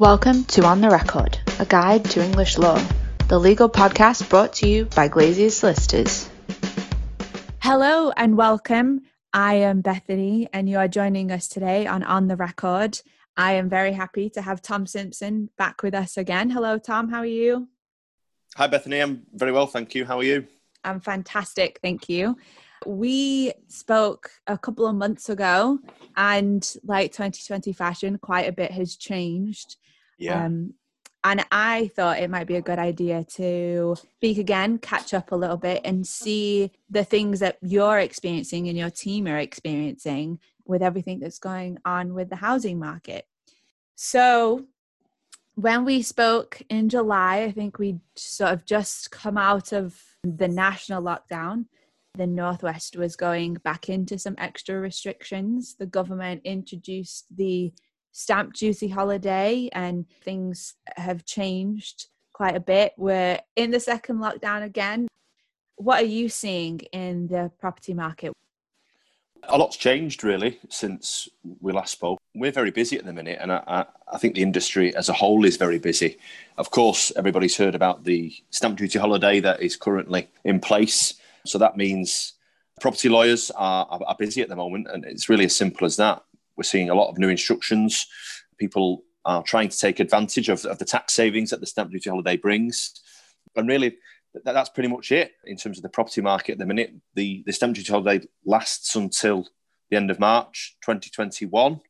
Welcome to On the Record, a guide to English law, the legal podcast brought to you by Glaisyers Solicitors. Hello and welcome. I am Bethany, and you are joining us today on On the Record. I am very happy to have Tom Simpson back with us again. Hello, Tom. How are you? Hi, Bethany. I'm very well, thank you. How are you? I'm fantastic, thank you. We spoke a couple of months ago, and like 2020 fashion, quite a bit has changed. Yeah. Um, and I thought it might be a good idea to speak again, catch up a little bit, and see the things that you're experiencing and your team are experiencing with everything that's going on with the housing market. So, when we spoke in July, I think we sort of just come out of the national lockdown. The Northwest was going back into some extra restrictions. The government introduced the stamp duty holiday and things have changed quite a bit. We're in the second lockdown again. What are you seeing in the property market? A lot's changed really since we last spoke. We're very busy at the minute, and I, I, think the industry as a whole is very busy. Of course, everybody's heard about the stamp duty holiday that is currently in place. So that means property lawyers are, are busy at the moment, and it's really as simple as that. We're seeing a lot of new instructions. People are trying to take advantage of, of the tax savings that the stamp duty holiday brings. And really, that, that's pretty much it in terms of the property market at the minute. The, the stamp duty holiday lasts until the end of March 2021.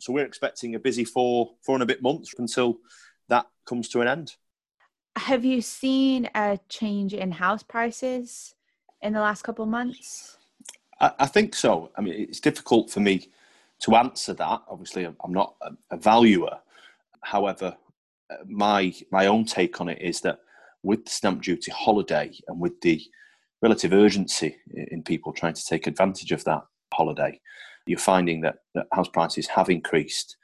So we're expecting a busy four, four and a bit months until that comes to an end. Have you seen a change in house prices in the last couple of months? I, I think so. I mean, it's difficult for me to answer that, obviously, I'm not a, valuer. However, uh, my my own take on it is that with the stamp duty holiday and with the relative urgency in people trying to take advantage of that holiday, you're finding that, that house prices have increased.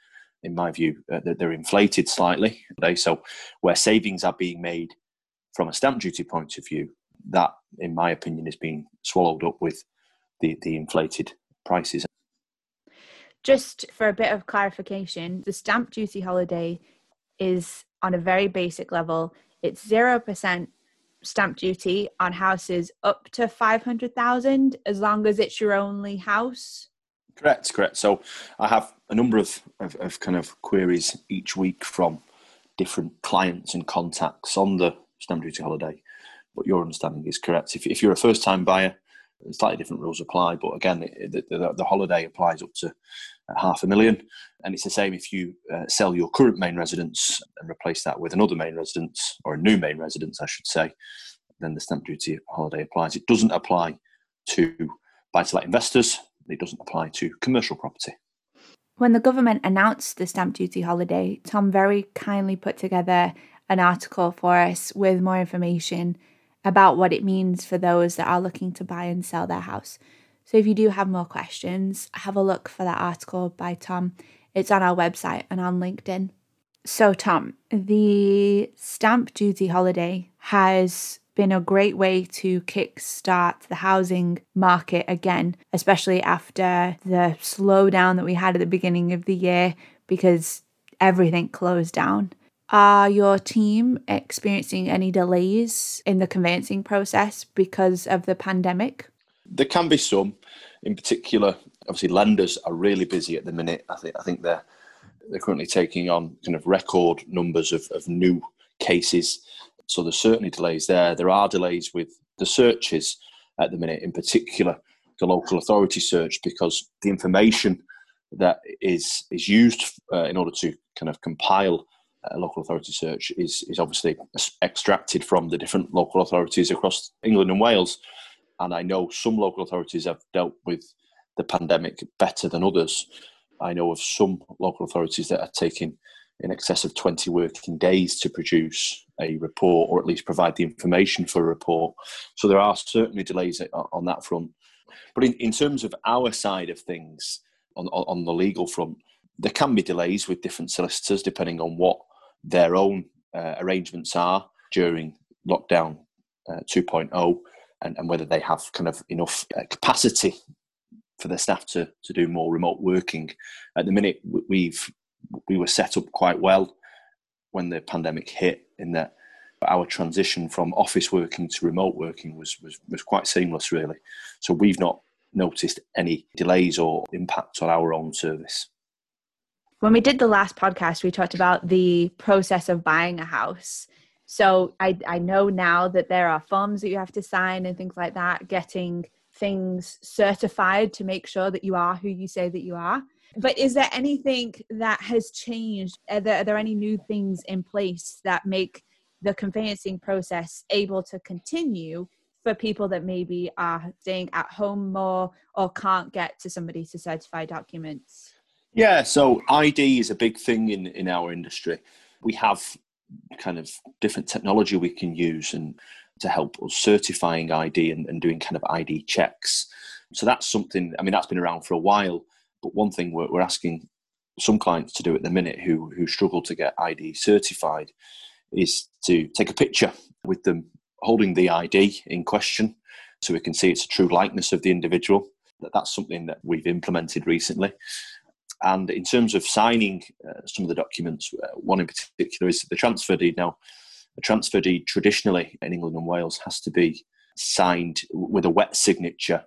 In my view, uh, they're inflated slightly. So, where savings are being made from a stamp duty point of view, that, in my opinion, is being swallowed up with the, the inflated prices. Just for a bit of clarification, the stamp duty holiday is on a very basic level. It's 0% stamp duty on houses up to 500,000 as long as it's your only house. Correct, correct. So I have a number of, of, of, kind of queries each week from different clients and contacts on the stamp duty holiday. But your understanding is correct. If, if you're a first time buyer, slightly different rules apply. But again, the, the, the holiday applies up to half a million. And it's the same if you uh, sell your current main residence and replace that with another main residence or a new main residence, I should say, then the stamp duty holiday applies. It doesn't apply to buy to let investors, it doesn't apply to commercial property. When the government announced the stamp duty holiday, Tom very kindly put together an article for us with more information about what it means for those that are looking to buy and sell their house. So if you do have more questions, have a look for that article by Tom. It's on our website and on LinkedIn. So, Tom, the stamp duty holiday has been a great way to kickstart the housing market again, especially after the slowdown that we had at the beginning of the year because everything closed down. Are your team experiencing any delays in the conveyancing process because of the pandemic? There can be some. In particular, obviously, lenders are really busy at the minute. I think I think they're they're currently taking on kind of record numbers of, of new cases. So there's certainly delays there. There are delays with the searches at the minute, in particular the local authority search, because the information that is is used uh, in order to kind of compile a local authority search is is obviously extracted from the different local authorities across England and Wales. And I know some local authorities have dealt with the pandemic better than others. I know of some local authorities that are taking in excess of 20 working days to produce a report or at least provide the information for a report. So there are certainly delays on that front. But in, in terms of our side of things on, on the legal front, there can be delays with different solicitors depending on what their own uh, arrangements are during lockdown uh, 2.0 and, and whether they have kind of enough uh, capacity for their staff to, to do more remote working. At the minute, we've we were set up quite well when the pandemic hit, in that our transition from office working to remote working was, was, was quite seamless, really. So we've not noticed any delays or impacts on our own service. When we did the last podcast, we talked about the process of buying a house. So I, I know now that there are forms that you have to sign and things like that, getting things certified to make sure that you are who you say that you are. But is there anything that has changed? Are there, are there any new things in place that make the conveyancing process able to continue for people that maybe are staying at home more or can't get to somebody to certify documents? Yeah, so ID is a big thing in, in our industry. We have kind of different technology we can use and to help us certifying ID and, and doing kind of ID checks. So that's something, I mean, that's been around for a while. But one thing we're, we're asking some clients to do at the minute who, who struggle to get ID certified is to take a picture with them holding the ID in question so we can see it's a true likeness of the individual. That's something that we've implemented recently. And in terms of signing uh, some of the documents, uh, one in particular is the transfer deed. Now, a transfer deed traditionally in England and Wales has to be signed with a wet signature,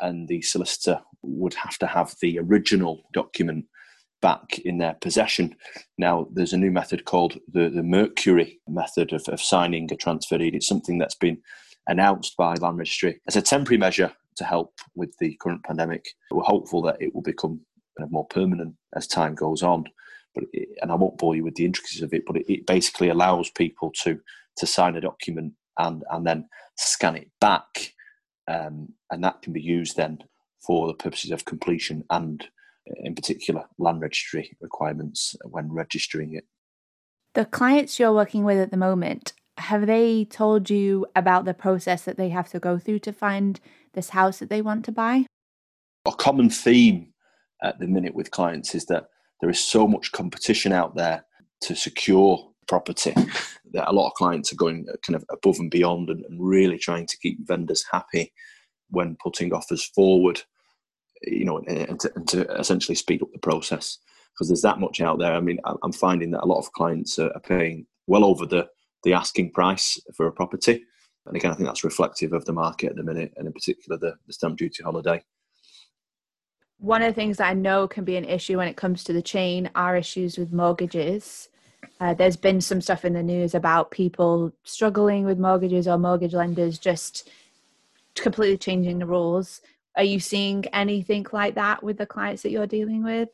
and the solicitor would have to have the original document back in their possession. Now, there's a new method called the, the Mercury method of, of signing a transfer deed. It's something that's been announced by Land Registry as a temporary measure to help with the current pandemic. We're hopeful that it will become kind of more permanent as time goes on. But it, and I won't bore you with the intricacies of it, but it, it basically allows people to to sign a document and and then scan it back, um, and that can be used then for the purposes of completion and in particular land registry requirements when registering it. The clients you're working with at the moment, have they told you about the process that they have to go through to find this house that they want to buy? A common theme at the minute with clients is that there is so much competition out there to secure property that a lot of clients are going kind of above and beyond and, and really trying to keep vendors happy when putting offers forward you know, and to, and to essentially speed up the process because there's that much out there. I mean, I'm finding that a lot of clients are paying well over the the asking price for a property, and again, I think that's reflective of the market at the minute, and in particular the, the stamp duty holiday. One of the things that I know can be an issue when it comes to the chain are issues with mortgages. Uh, there's been some stuff in the news about people struggling with mortgages or mortgage lenders just completely changing the rules. Are you seeing anything like that with the clients that you're dealing with?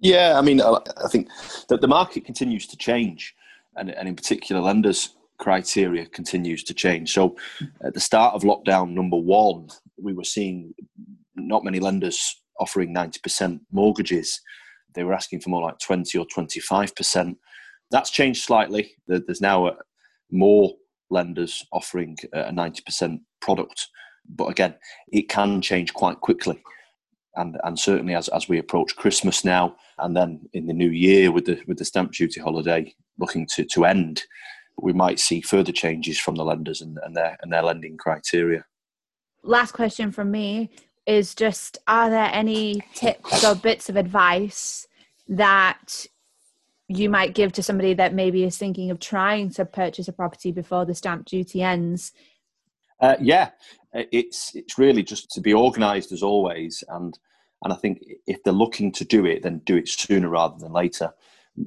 Yeah, I mean, I think that the market continues to change, and, and in particular, lenders' criteria continues to change. So, at the start of lockdown number one, we were seeing not many lenders offering 90% mortgages. They were asking for more like 20 or 25%. That's changed slightly. There's now uh, more lenders offering uh, a 90% product but again, it can change quite quickly. And, and certainly as, as we approach Christmas now, and then in the new year with the with the stamp duty holiday looking to, to end, we might see further changes from the lenders and, and their and their lending criteria. Last question from me is just are there any tips or bits of advice that you might give to somebody that maybe is thinking of trying to purchase a property before the stamp duty ends uh, yeah, it's it's really just to be organised as always, and and I think if they're looking to do it, then do it sooner rather than later.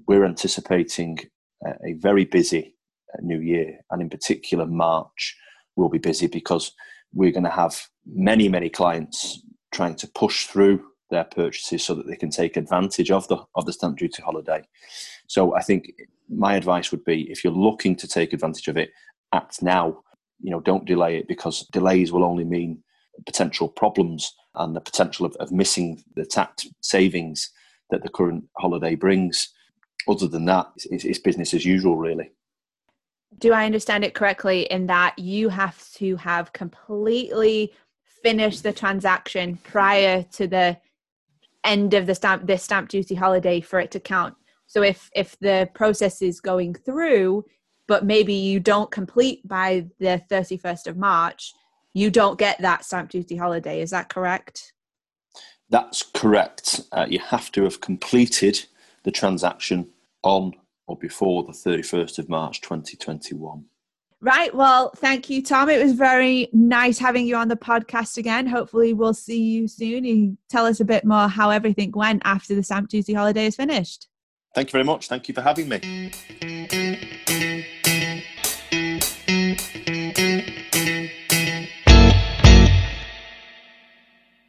We're anticipating a very busy uh, new year, and in particular March will be busy because we're going to have many many clients trying to push through their purchases so that they can take advantage of the of the stamp duty holiday. So I think my advice would be if you're looking to take advantage of it, act now you know, don't delay it because delays will only mean potential problems and the potential of, of missing the tax savings that the current holiday brings. Other than that, it's, it's business as usual, really. Do I understand it correctly in that you have to have completely finished the transaction prior to the end of the stamp this stamp duty holiday for it to count? So if if the process is going through, but maybe you don't complete by the 31st of March, you don't get that stamp duty holiday. Is that correct? That's correct. Uh, you have to have completed the transaction on or before the 31st of March 2021. Right. Well, thank you, Tom. It was very nice having you on the podcast again. Hopefully, we'll see you soon. You tell us a bit more how everything went after the stamp duty holiday is finished. Thank you very much. Thank you for having me.